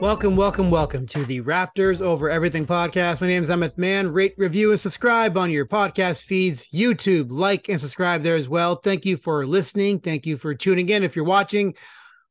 Welcome, welcome, welcome to the Raptors Over Everything podcast. My name is Amit Mann. Rate, review, and subscribe on your podcast feeds, YouTube. Like and subscribe there as well. Thank you for listening. Thank you for tuning in. If you're watching,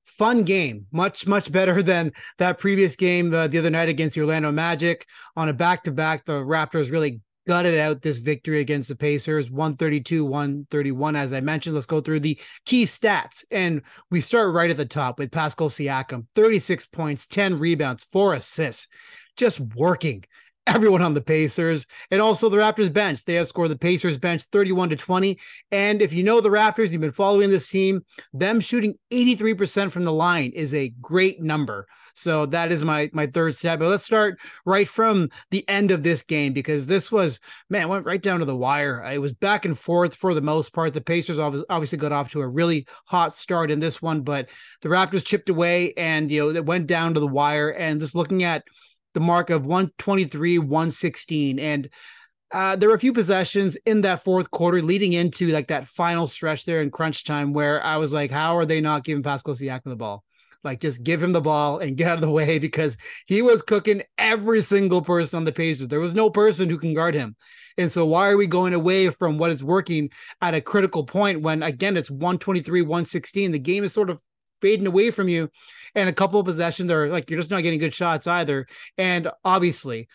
fun game, much much better than that previous game uh, the other night against the Orlando Magic. On a back to back, the Raptors really gutted out this victory against the Pacers 132 131 as I mentioned let's go through the key stats and we start right at the top with Pascal Siakam 36 points 10 rebounds 4 assists just working everyone on the Pacers and also the Raptors bench. They have scored the Pacers bench 31 to 20. And if you know the Raptors, you've been following this team, them shooting 83% from the line is a great number. So that is my my third step. But let's start right from the end of this game because this was man went right down to the wire. It was back and forth for the most part. The Pacers obviously got off to a really hot start in this one, but the Raptors chipped away and you know it went down to the wire. And just looking at the mark of 123, 116. And uh, there were a few possessions in that fourth quarter leading into like that final stretch there in crunch time where I was like, how are they not giving Pascal Siakam the ball? Like, just give him the ball and get out of the way because he was cooking every single person on the Pacers. There was no person who can guard him. And so, why are we going away from what is working at a critical point when, again, it's 123, 116? The game is sort of fading away from you. And a couple of possessions are like you're just not getting good shots either. And obviously,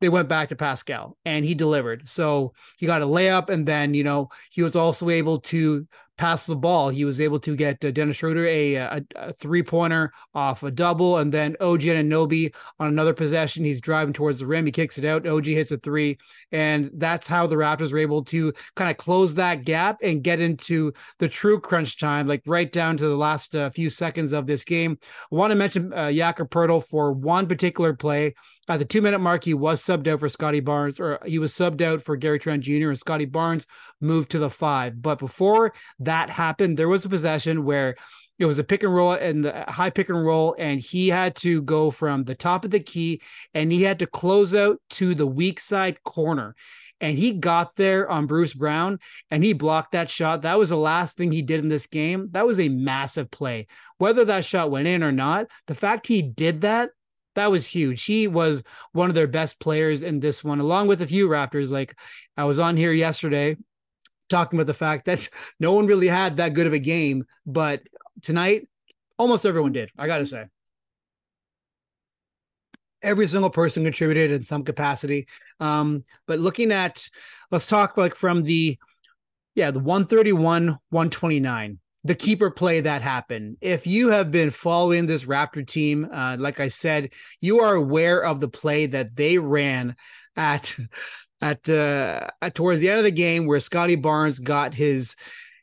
they went back to Pascal and he delivered. So he got a layup, and then you know he was also able to pass the ball. He was able to get uh, Dennis Schroder a, a, a three pointer off a double, and then OG Anunoby on another possession. He's driving towards the rim. He kicks it out. OG hits a three, and that's how the Raptors were able to kind of close that gap and get into the true crunch time, like right down to the last uh, few seconds of this game. I want to mention uh, for one particular play. At the two minute mark, he was subbed out for Scottie Barnes, or he was subbed out for Gary Trent Jr., and Scottie Barnes moved to the five. But before that happened, there was a possession where it was a pick and roll and the high pick and roll, and he had to go from the top of the key and he had to close out to the weak side corner. And he got there on Bruce Brown and he blocked that shot. That was the last thing he did in this game. That was a massive play. Whether that shot went in or not, the fact he did that that was huge. He was one of their best players in this one, along with a few Raptors. Like I was on here yesterday talking about the fact that no one really had that good of a game, but tonight, almost everyone did. I got to say. Every single person contributed in some capacity. Um, but looking at, let's talk like from the, yeah, the 131, 129 the keeper play that happened. If you have been following this Raptor team, uh, like I said, you are aware of the play that they ran at at, uh, at towards the end of the game where Scottie Barnes got his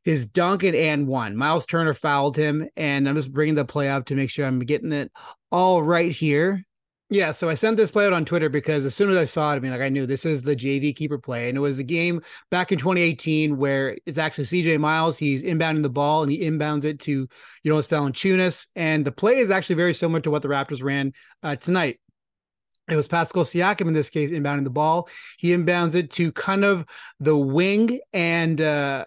his dunk and and one. Miles Turner fouled him, and I'm just bringing the play up to make sure I'm getting it all right here. Yeah, so I sent this play out on Twitter because as soon as I saw it, I mean, like I knew this is the JV keeper play, and it was a game back in 2018 where it's actually CJ Miles. He's inbounding the ball and he inbounds it to Jonas Valanciunas, and the play is actually very similar to what the Raptors ran uh, tonight. It was Pascal Siakam in this case inbounding the ball. He inbounds it to kind of the wing, and uh,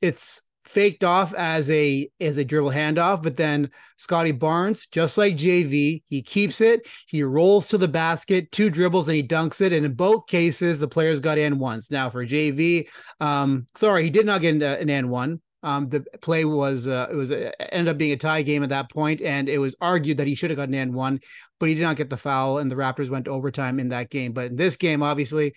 it's faked off as a as a dribble handoff, but then Scottie Barnes, just like JV, he keeps it, he rolls to the basket, two dribbles, and he dunks it. And in both cases, the players got in once. Now for JV, um, sorry, he did not get an N one. Um, the play was uh, it was uh, ended up being a tie game at that point, and it was argued that he should have gotten N one, but he did not get the foul, and the Raptors went to overtime in that game. But in this game, obviously,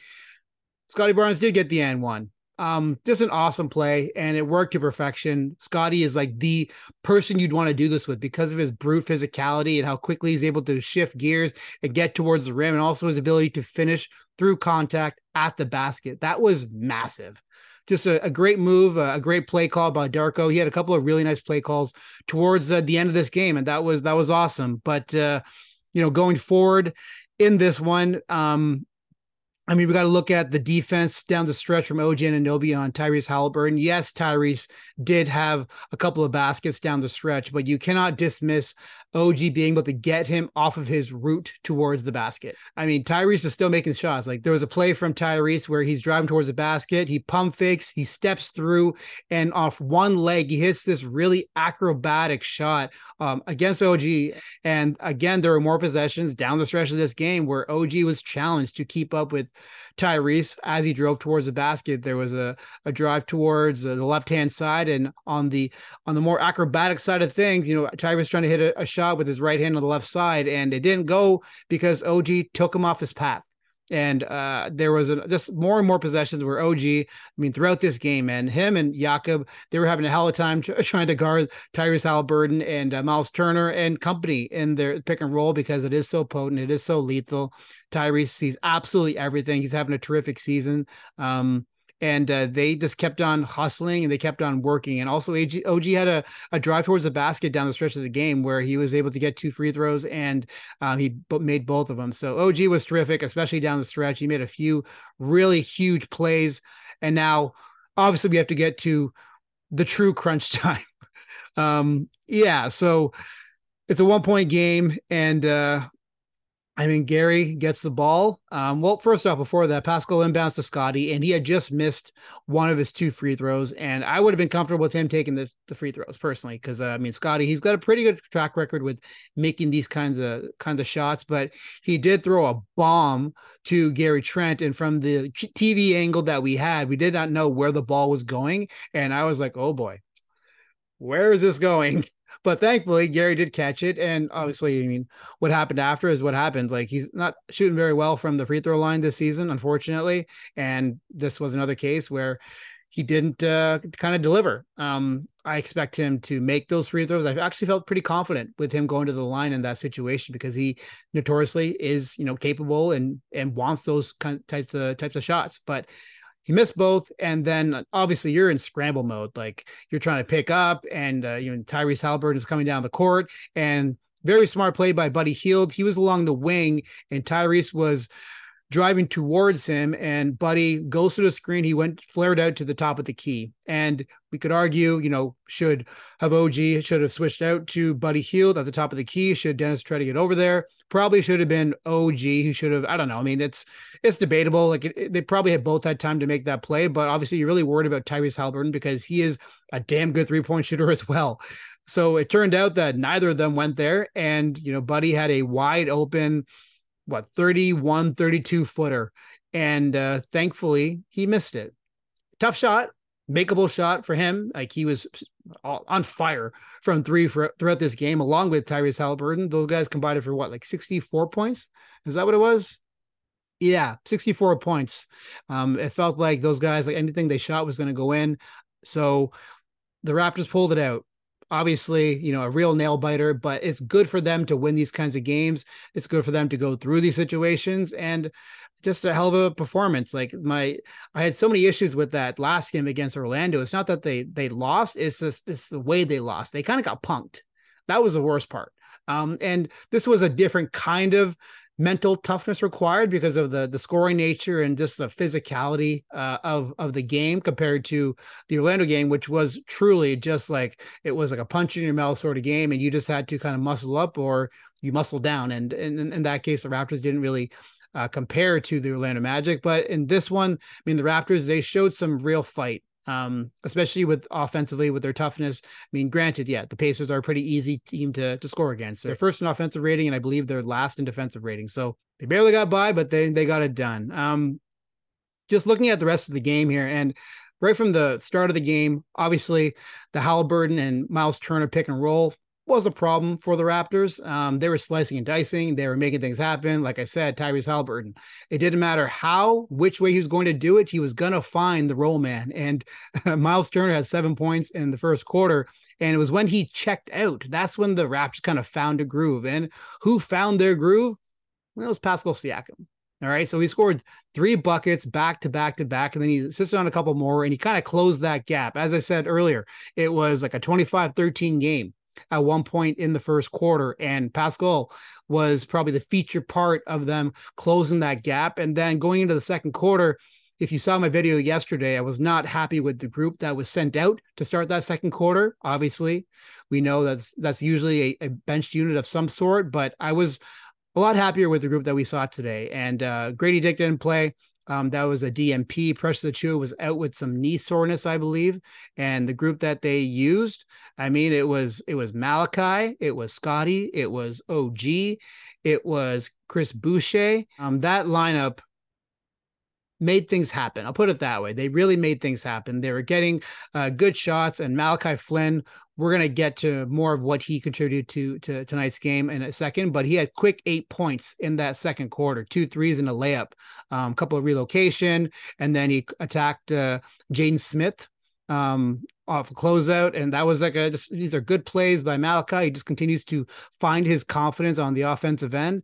Scottie Barnes did get the N one. Um, just an awesome play, and it worked to perfection. Scottie is like the person you'd want to do this with because of his brute physicality and how quickly he's able to shift gears and get towards the rim, and also his ability to finish through contact at the basket. That was massive. Just a, a great move, a, a, great play call by Darko. He had a couple of really nice play calls towards uh, the end of this game, and that was that was awesome. But uh, you know, going forward in this one, um, I mean, we got to look at the defense down the stretch from OG Anunoby on Tyrese Haliburton. Yes, Tyrese did have a couple of baskets down the stretch, but you cannot dismiss OG being able to get him off of his route towards the basket. I mean, Tyrese is still making shots. Like there was a play from Tyrese where he's driving towards the basket, he pump fakes, he steps through, and off one leg, he hits this really acrobatic shot um, against OG. And again, there were more possessions down the stretch of this game where OG was challenged to keep up with Tyrese as he drove towards the basket. There was a, a drive towards the left hand side, and on the on the more acrobatic side of things, you know, Tyrese trying to hit a, a shot with his right hand on the left side, and it didn't go because OG took him off his path. And uh, there was a, just more and more possessions where OG, I mean, throughout this game, and him and Jakob, they were having a hell of a time trying to guard Tyrese Haliburton and uh, Miles Turner and company in their pick and roll because it is so potent, it is so lethal. Tyrese sees absolutely everything. He's having a terrific season. Um, and uh, they just kept on hustling and they kept on working. And also, OG, OG had a, a drive towards the basket down the stretch of the game where he was able to get two free throws and uh, he made both of them. So OG was terrific, especially down the stretch. He made a few really huge plays. And now, obviously, we have to get to the true crunch time. um, yeah, so it's a one point game, and uh, I mean, Gary gets the ball. Um, well, first off, before that, Pascal inbounds to Scottie, and he had just missed one of his two free throws. And I would have been comfortable with him taking the, the free throws personally, because uh, I mean, Scottie, he's got a pretty good track record with making these kinds of kinds of shots. But he did throw a bomb to Gary Trent, and from the TV angle that we had, we did not know where the ball was going, and I was like, oh boy, where is this going? But thankfully, Gary did catch it. And obviously, I mean, what happened after is what happened. Like he's not shooting very well from the free throw line this season, unfortunately. And this was another case where he didn't uh, kind of deliver. Um, I expect him to make those free throws. I actually felt pretty confident with him going to the line in that situation because he notoriously is, you know, capable and and wants those kind of types of types of shots. But he missed both, and then obviously you're in scramble mode, like you're trying to pick up, and uh, you know Tyrese Haliburton is coming down the court, and very smart play by Buddy Hield. He was along the wing, and Tyrese was driving towards him, and Buddy goes to the screen. He went flared out to the top of the key, and we could argue, you know, should have OG should have switched out to Buddy Hield at the top of the key. Should Dennis try to get over there? Probably should have been OG who should have. I don't know. I mean, it's it's debatable. Like it, it, they probably had both had time to make that play, but obviously you're really worried about Tyrese Haliburton because he is a damn good three point shooter as well. So it turned out that neither of them went there, and you know, Buddy had a wide open what 31 32 footer. And uh thankfully he missed it. Tough shot makeable shot for him. Like he was on fire from three for, throughout this game along with Tyrese Haliburton. Those guys combined for what like 64 points? Is that what it was? Yeah 64 points. Um it felt like those guys like anything they shot was going to go in. So the Raptors pulled it out obviously, you know, a real nail biter, but it's good for them to win these kinds of games. It's good for them to go through these situations and just a hell of a performance. Like my, I had so many issues with that last game against Orlando. It's not that they they lost; it's just it's the way they lost. They kind of got punked. That was the worst part. Um, and this was a different kind of mental toughness required because of the the scoring nature and just the physicality uh, of of the game compared to the Orlando game, which was truly just like it was like a punch in your mouth sort of game, and you just had to kind of muscle up or you muscle down. And, and in that case, the Raptors didn't really uh, compare to the Orlando Magic, but in this one, I mean, the Raptors they showed some real fight um, especially with offensively with their toughness. I mean, granted, yeah, the Pacers are a pretty easy team to to score against. They're first in offensive rating, and I believe they're last in defensive rating. So they barely got by, but they they got it done. Um, just looking at the rest of the game here, and right from the start of the game, obviously the Haliburton and Miles Turner pick and roll was a problem for the Raptors. Um, they were slicing and dicing. They were making things happen. Like I said, Tyrese Haliburton. It didn't matter how, which way he was going to do it. He was going to find the roll man. And Miles Turner had seven points in the first quarter. And it was when he checked out. That's when the Raptors kind of found a groove. And who found their groove? Well, it was Pascal Siakam. All right. So he scored three buckets back to back to back. And then he assisted on a couple more and he kind of closed that gap. As I said earlier, it was like a 25 13 game at one point in the first quarter. And Pascal was probably the feature part of them closing that gap. And then going into the second quarter, if you saw my video yesterday, I was not happy with the group that was sent out to start that second quarter. Obviously, we know that's that's usually a, a benched unit of some sort, but I was a lot happier with the group that we saw today. And uh, Gradey Dick didn't play. Um, that was a DNP. Precious Achiuwa was out with some knee soreness, I believe. And the group that they used, I mean, it was it was Malachi, it was Scottie, it was OG, it was Chris Boucher. Um, that lineup made things happen. I'll put it that way. They really made things happen. They were getting uh, good shots, and Malachi Flynn. We're gonna get to more of what he contributed to to tonight's game in a second, but he had quick eight points in that second quarter, two threes and a layup, a um, couple of relocation, and then he attacked uh, Smith um, off a closeout, and that was like a just, these are good plays by Malachi. He just continues to find his confidence on the offensive end,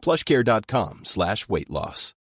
plushcare.com slash weight loss.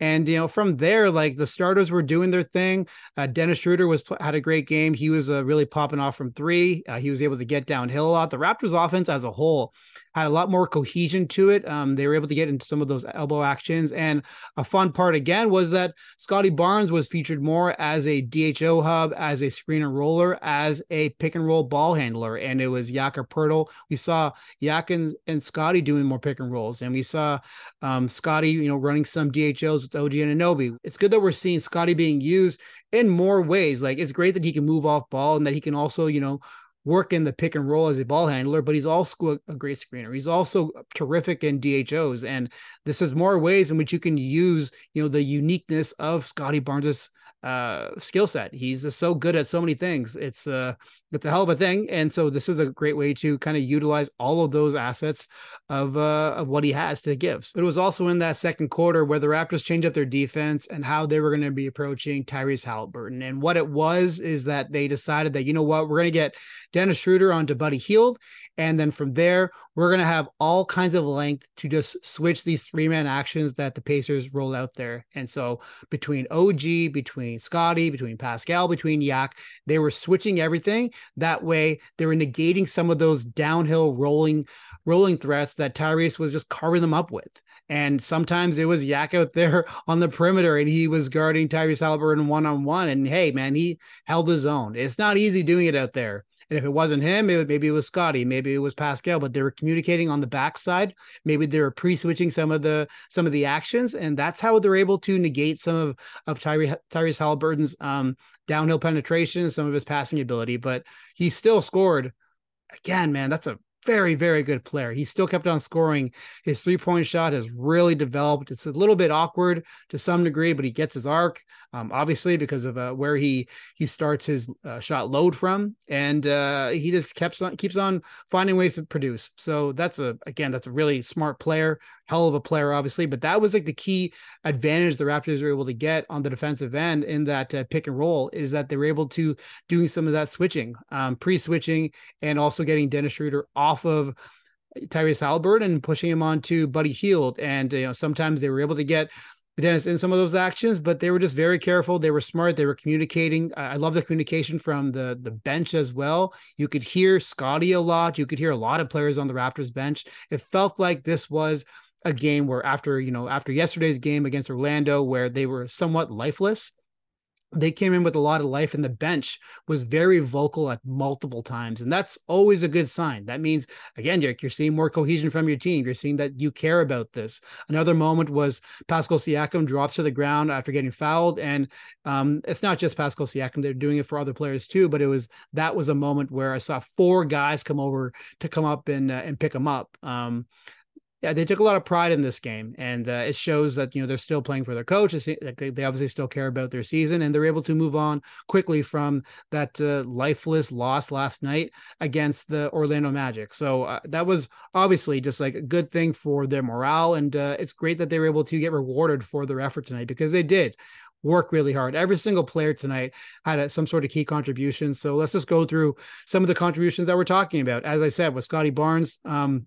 And you know, from there, like the starters were doing their thing. Uh, Dennis Schroder was had a great game. He was uh, really popping off from three. Uh, he was able to get downhill a lot. The Raptors' offense as a whole had a lot more cohesion to it. Um, they were able to get into some of those elbow actions. And a fun part again was that Scottie Barnes was featured more as a DHO hub, as a screen and roller, as a pick and roll ball handler. And it was Jakob Poeltl. We saw Yak and, and Scottie doing more pick and rolls. And we saw um, Scottie, you know, running some DHOs with OG Anunoby. It's good that we're seeing Scottie being used in more ways. Like it's great that he can move off ball and that he can also, you know, work in the pick and roll as a ball handler, but he's also a great screener. He's also terrific in DHOs. And this is more ways in which you can use, you know, the uniqueness of Scottie Barnes's uh skill set. He's just so good at so many things. It's uh it's a hell of a thing. And so this is a great way to kind of utilize all of those assets of uh of what he has to give. But it was also in that second quarter where the Raptors changed up their defense and how they were going to be approaching Tyrese Haliburton. And what it was is that they decided that, you know what, we're going to get Dennis Schroder onto Buddy Hield. And then from there, we're going to have all kinds of length to just switch these three man actions that the Pacers roll out there. And so between OG, between Scottie, between Pascal, between Yak, they were switching everything. That way, they were negating some of those downhill rolling rolling threats that Tyrese was just carving them up with. And sometimes it was Yak out there on the perimeter and he was guarding Tyrese Haliburton one on one. And hey, man, he held his own. It's not easy doing it out there. And if it wasn't him, it, maybe it was Scottie, maybe it was Pascal, but they were communicating on the backside. Maybe they were pre-switching some of the some of the actions, and that's how they're able to negate some of of Tyree, Tyrese Haliburton's um, downhill penetration, some of his passing ability. But he still scored. Again, man, that's a very, very good player. He still kept on scoring. His three point shot has really developed. It's a little bit awkward to some degree, but he gets his arc, um, obviously because of uh, where he he starts his uh, shot load from, and uh, he just keeps on keeps on finding ways to produce. So that's a again that's a really smart player, hell of a player, obviously. But that was like the key advantage the Raptors were able to get on the defensive end in that uh, pick and roll is that they were able to doing some of that switching, um, pre switching, and also getting Dennis Schroder off of Tyrese Haliburton and pushing him onto Buddy Hield. And you know sometimes they were able to get Dennis in some of those actions, but they were just very careful. They were smart. They were communicating. I love the communication from the the bench as well. You could hear Scottie a lot. You could hear a lot of players on the Raptors bench. It felt like this was a game where after you know after yesterday's game against Orlando where they were somewhat lifeless they came in with a lot of life and the bench was very vocal at multiple times and that's always a good sign. That means again you're, you're seeing more cohesion from your team. You're seeing that you care about this. Another moment was pascal siakam drops to the ground after getting fouled and um, it's not just pascal siakam they're doing it for other players too but it was that was a moment where i saw four guys come over to come up and uh, and pick him up. Um, yeah, they took a lot of pride in this game, and uh, it shows that you know they're still playing for their coach. They, obviously still care about their season, and they're able to move on quickly from that uh, lifeless loss last night against the Orlando Magic. So uh, that was obviously just like a good thing for their morale, and uh, it's great that they were able to get rewarded for their effort tonight because they did work really hard. Every single player tonight had a, some sort of key contribution. So let's just go through some of the contributions that we're talking about. As I said, with Scottie Barnes. Um,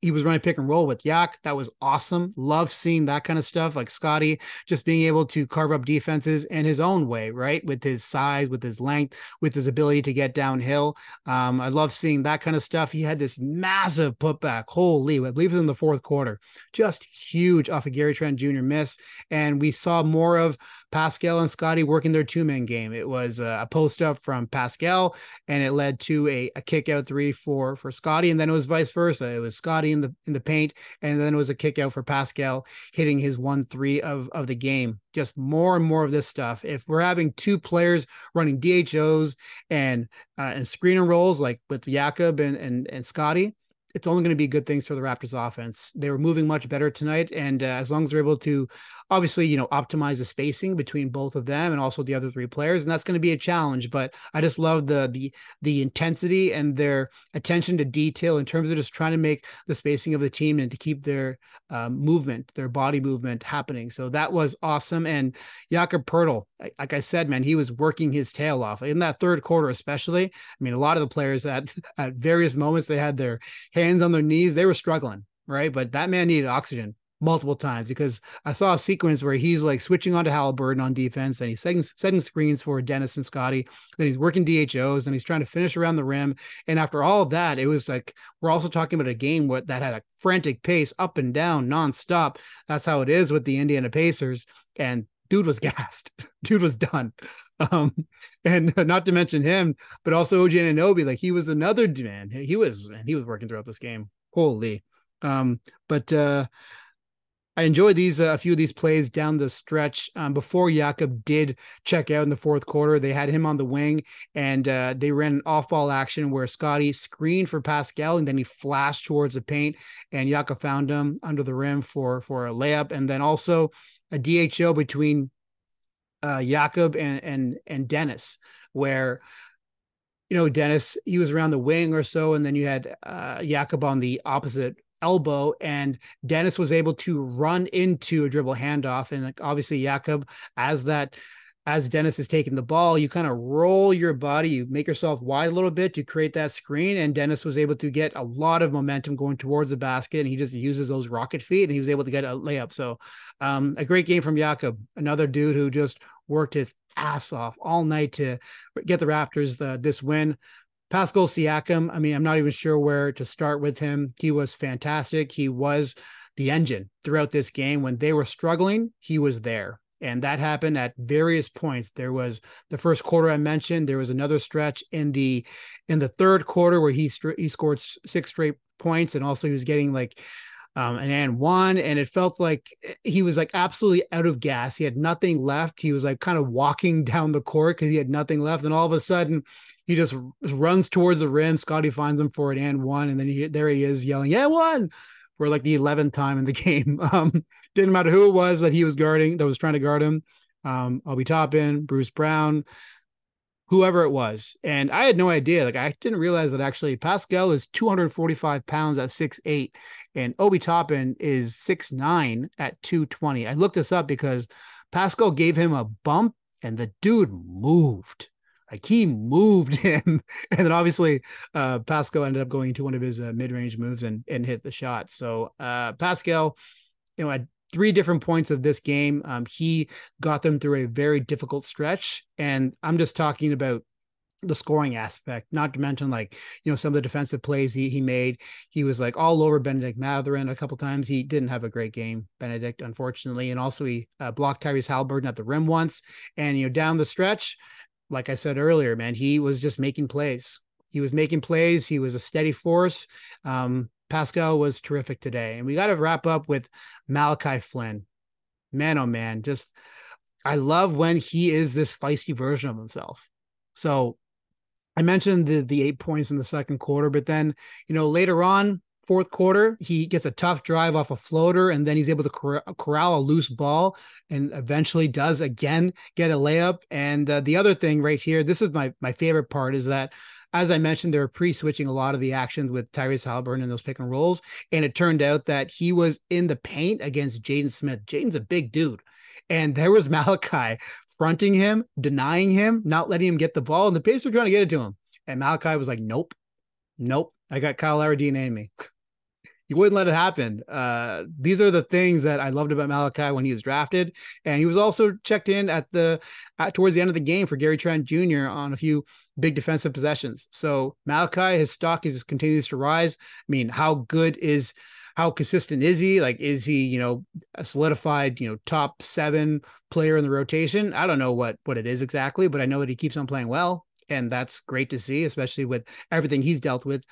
he was running pick and roll with Yak. That was awesome. Love seeing that kind of stuff. Like Scottie just being able to carve up defenses in his own way, right? With his size, with his length, with his ability to get downhill. Um, I love seeing that kind of stuff. He had this massive putback. Holy, I believe it was in the fourth quarter. Just huge off of Gary Trent Jr. miss. And we saw more of Pascal and Scottie working their two man game. It was a post up from Pascal, and it led to a, a kick out three for for Scottie, and then it was vice versa. It was In the in the paint, and then it was a kick out for Pascal hitting his one three of of the game. Just more and more of this stuff. If we're having two players running DHOs and uh, and screen and rolls like with Jakob and and and Scottie, it's only going to be good things for the Raptors offense. They were moving much better tonight. And uh, as long as they're able to obviously, you know, optimize the spacing between both of them and also the other three players, and that's going to be a challenge. But I just love the the the intensity and their attention to detail in terms of just trying to make the spacing of the team and to keep their um, movement, their body movement happening. So that was awesome. And Jakob Poeltl, like I said, man, he was working his tail off in that third quarter, especially. I mean, a lot of the players at at various moments they had their hands on their knees, they were struggling right? But that man needed oxygen multiple times because I saw a sequence where he's like switching onto Haliburton on defense and he's setting, setting screens for Dennis and Scottie. Then he's working DHOs and he's trying to finish around the rim. And after all that, it was like we're also talking about a game that had a frantic pace up and down nonstop. That's how it is with the Indiana Pacers. And dude was gassed. dude was done. Um, and not to mention him, but also OG Anunoby, like he was another man. He was and he was working throughout this game. Holy. Um, but uh I enjoyed these uh, a few of these plays down the stretch um, before Jakob did check out in the fourth quarter. They had him on the wing and uh, they ran an off ball action where Scottie screened for Pascal and then he flashed towards the paint and Jakob found him under the rim for for a layup and then also a DHO between uh, Jakob and and and Dennis where you know Dennis he was around the wing or so and then you had uh, Jakob on the opposite elbow and Dennis was able to run into a dribble handoff and like obviously Jakob as that as Dennis is taking the ball, you kind of roll your body, you make yourself wide a little bit to create that screen. And Dennis was able to get a lot of momentum going towards the basket, and he just uses those rocket feet, and he was able to get a layup. So, um, a great game from Jakob, another dude who just worked his ass off all night to get the Raptors uh, this win. Pascal Siakam, I mean, I'm not even sure where to start with him. He was fantastic. He was the engine throughout this game. When they were struggling, he was there. And that happened at various points. There was the first quarter I mentioned. There was another stretch in the in the third quarter where he he scored six straight points, and also he was getting like um, and and one, and it felt like eh, he was like absolutely out of gas. He had nothing left. He was like kind of walking down the court because he had nothing left, and all of a sudden, he just runs towards the rim. Scottie finds him for an and one, and then he, there he is yelling, "Yeah, one!" for like the eleventh time in the game. Um, didn't matter who it was that he was guarding, that was trying to guard him. Um, Obi Toppin, Bruce Brown, whoever it was. And I had no idea. Like I didn't realize that actually Pascal is 245 pounds at six eight, and Obi Toppin is six nine at 220. I looked this up because Pascal gave him a bump and the dude moved. He moved him, and then obviously uh, Pascal ended up going into one of his uh, mid-range moves and and hit the shot. So uh, Pascal, you know, at three different points of this game, um, he got them through a very difficult stretch, and I'm just talking about the scoring aspect, not to mention like, you know, some of the defensive plays he, he made. He was like all over Bennedict Mathurin a couple times. He didn't have a great game, Bennedict, unfortunately. And also he uh, blocked Tyrese Haliburton at the rim once. And, you know, down the stretch, like I said earlier, man, he was just making plays. He was making plays. He was a steady force. Um, Pascal was terrific today. And we got to wrap up with Malachi Flynn. Man, oh man, just I love when he is this feisty version of himself. So I mentioned the the eight points in the second quarter, but then you know later on, fourth quarter, he gets a tough drive off a floater, and then he's able to cor- corral a loose ball, and eventually does again get a layup. And uh, the other thing right here, this is my my favorite part, is that as I mentioned, they were pre-switching a lot of the actions with Tyrese Haliburton and those pick and rolls, and it turned out that he was in the paint against Jalen Smith. Jalen's a big dude, and there was Malachi fronting him, denying him, not letting him get the ball, and the Pacers were trying to get it to him, and Malachi was like, "Nope, nope, I got Kyle Lowry DNA in me." you wouldn't let it happen. Uh, these are the things that I loved about Malachi when he was drafted, and he was also checked in at the at, towards the end of the game for Gary Trent Jr. on a few big defensive possessions. So Malachi, his stock is continues to rise. I mean, how good is how consistent is he? Like, is he you know a solidified you know top seven player in the rotation? I don't know what what it is exactly, but I know that he keeps on playing well and that's great to see, especially with everything he's dealt with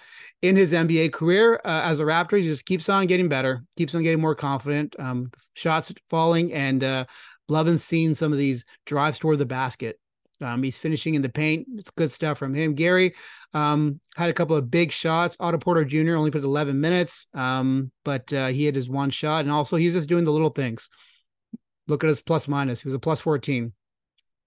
in his NBA career uh, as a Raptor. He just keeps on getting better, keeps on getting more confident. Um, shots falling, and uh, loving seeing some of these drives toward the basket. Um, he's finishing in the paint. It's good stuff from him. Gary um, had a couple of big shots. Otto Porter Jr. only put 11 minutes, um, but uh, he had his one shot, and also he's just doing the little things. Look at his plus minus. He was a plus 14.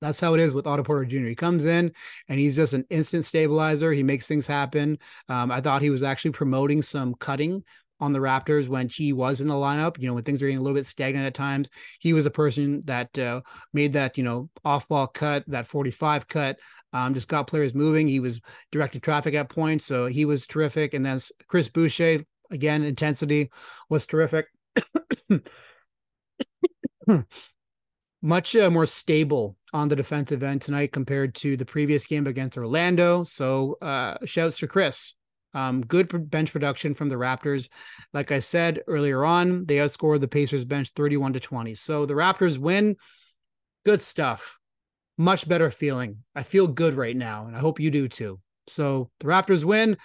That's how it is with Otto Porter Jr. He comes in and he's just an instant stabilizer. He makes things happen. Um, I thought he was actually promoting some cutting on the Raptors when he was in the lineup. You know, when things were getting a little bit stagnant at times, he was a person that uh, made that you know off ball cut, that 45 cut, um, just got players moving. He was directing traffic at points, so he was terrific. And then Chris Boucher, again, intensity was terrific. much uh, more stable on the defensive end tonight compared to the previous game against Orlando. So, uh, shouts to Chris. Um, good bench production from the Raptors. Like I said earlier on, they outscored the Pacers bench 31 to 20. So the Raptors win. Good stuff. Much better feeling. I feel good right now, and I hope you do too. So the Raptors win.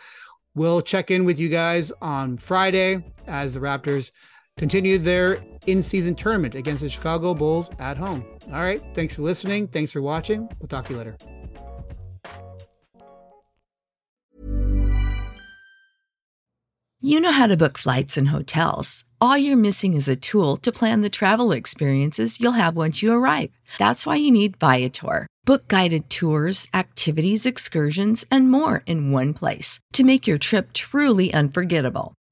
We'll check in with you guys on Friday as the Raptors continue their in season tournament against the Chicago Bulls at home. All right. Thanks for listening. Thanks for watching. We'll talk to you later. You know how to book flights and hotels. All you're missing is a tool to plan the travel experiences you'll have once you arrive. That's why you need Viator. Book guided tours, activities, excursions, and more in one place to make your trip truly unforgettable.